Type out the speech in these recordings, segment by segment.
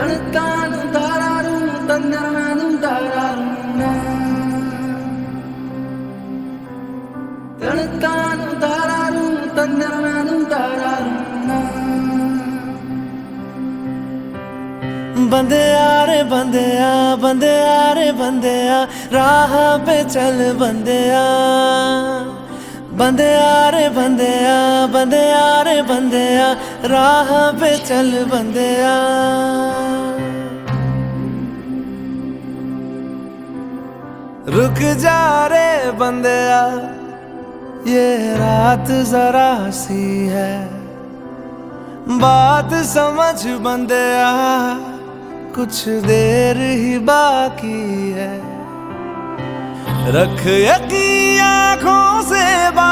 ਗਣਤਾਂ ਨੂੰ ਤਾਰਾ ਨੂੰ ਤੰਦਰਾਂ ਨੂੰ ਤਾਰਾ ਨੂੰ ਗਣਤਾਂ ਨੂੰ ਤਾਰਾ ਨੂੰ ਤੰਦਰਾਂ ਨੂੰ ਤਾਰਾ ਨੂੰ ਬੰਦਿਆ ਰੇ ਬੰਦਿਆ ਬੰਦਿਆ ਰੇ ਬੰਦਿਆ ਰਾਹ ਪੇ ਚੱਲ ਬੰਦਿਆ बंदे आ रे बंदे आ रे बंदे आ राह पे चल बंदे आ रुक जा रे बंदे आ ये रात जरा सी है। बात समझ बंदे आ कुछ देर ही बाकी है। रख यकीन आँखों से बादल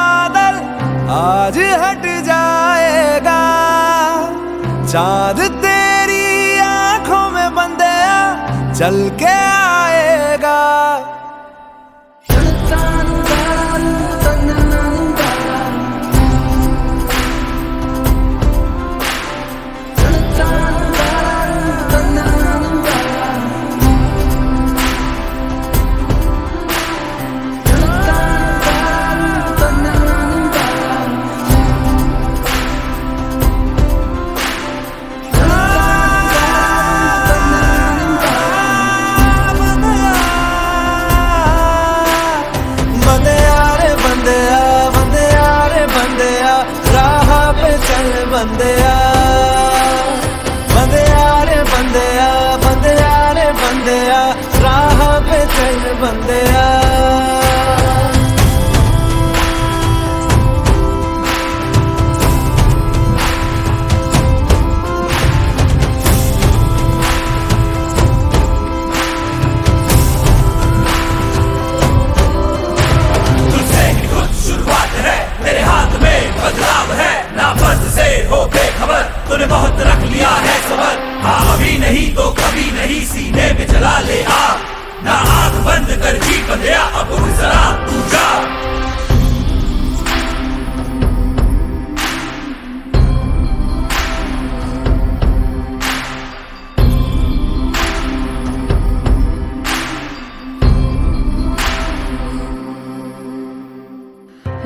चल के ਬੰਦਿਆ ਬੰਦਿਆ ਰੇ ਬੰਦਿਆ ਬੰਦਿਆ ਰੇ ਬੰਦਿਆ ਰਾਹ ਪੇ ਚੱਲ ਬੰਦਿਆ।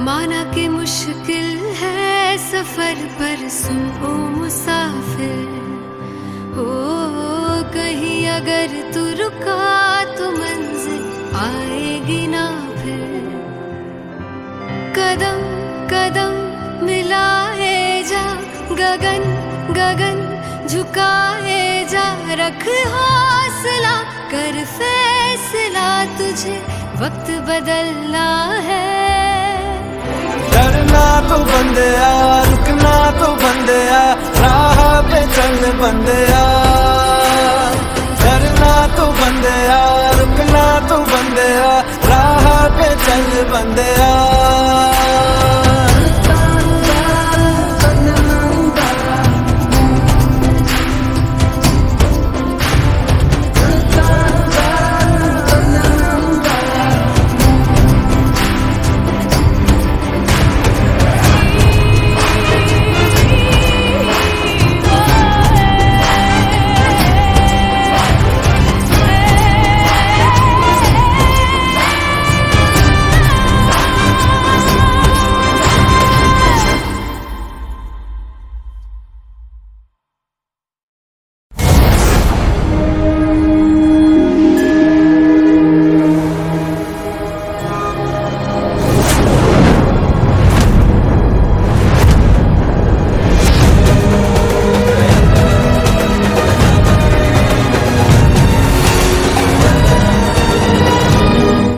माना कि मुश्किल है सफ़र पर सुन ओ मुसाफिर। हो, कहीं अगर तू रुका तो मंजिल आएगी ना फिर। कदम कदम मिलाए जा, गगन गगन झुकाए जा, रख हौसला, कर फैसला तुझे वक्त बदलना है। ਡਰਨਾ ਤੂੰ ਬੰਦਿਆ, ਰੁਕਣਾ ਤੂੰ ਬੰਦਿਆ, ਰਾਹ ਪੇ ਚੱਲ ਬੰਦਿਆ। ਡਰਨਾ ਤੂੰ ਬੰਦਿਆ, ਰੁਕਣਾ ਤੂੰ ਬੰਦਿਆ, ਰਾਹ ਪੇ ਚੱਲ ਬੰਦਿਆ।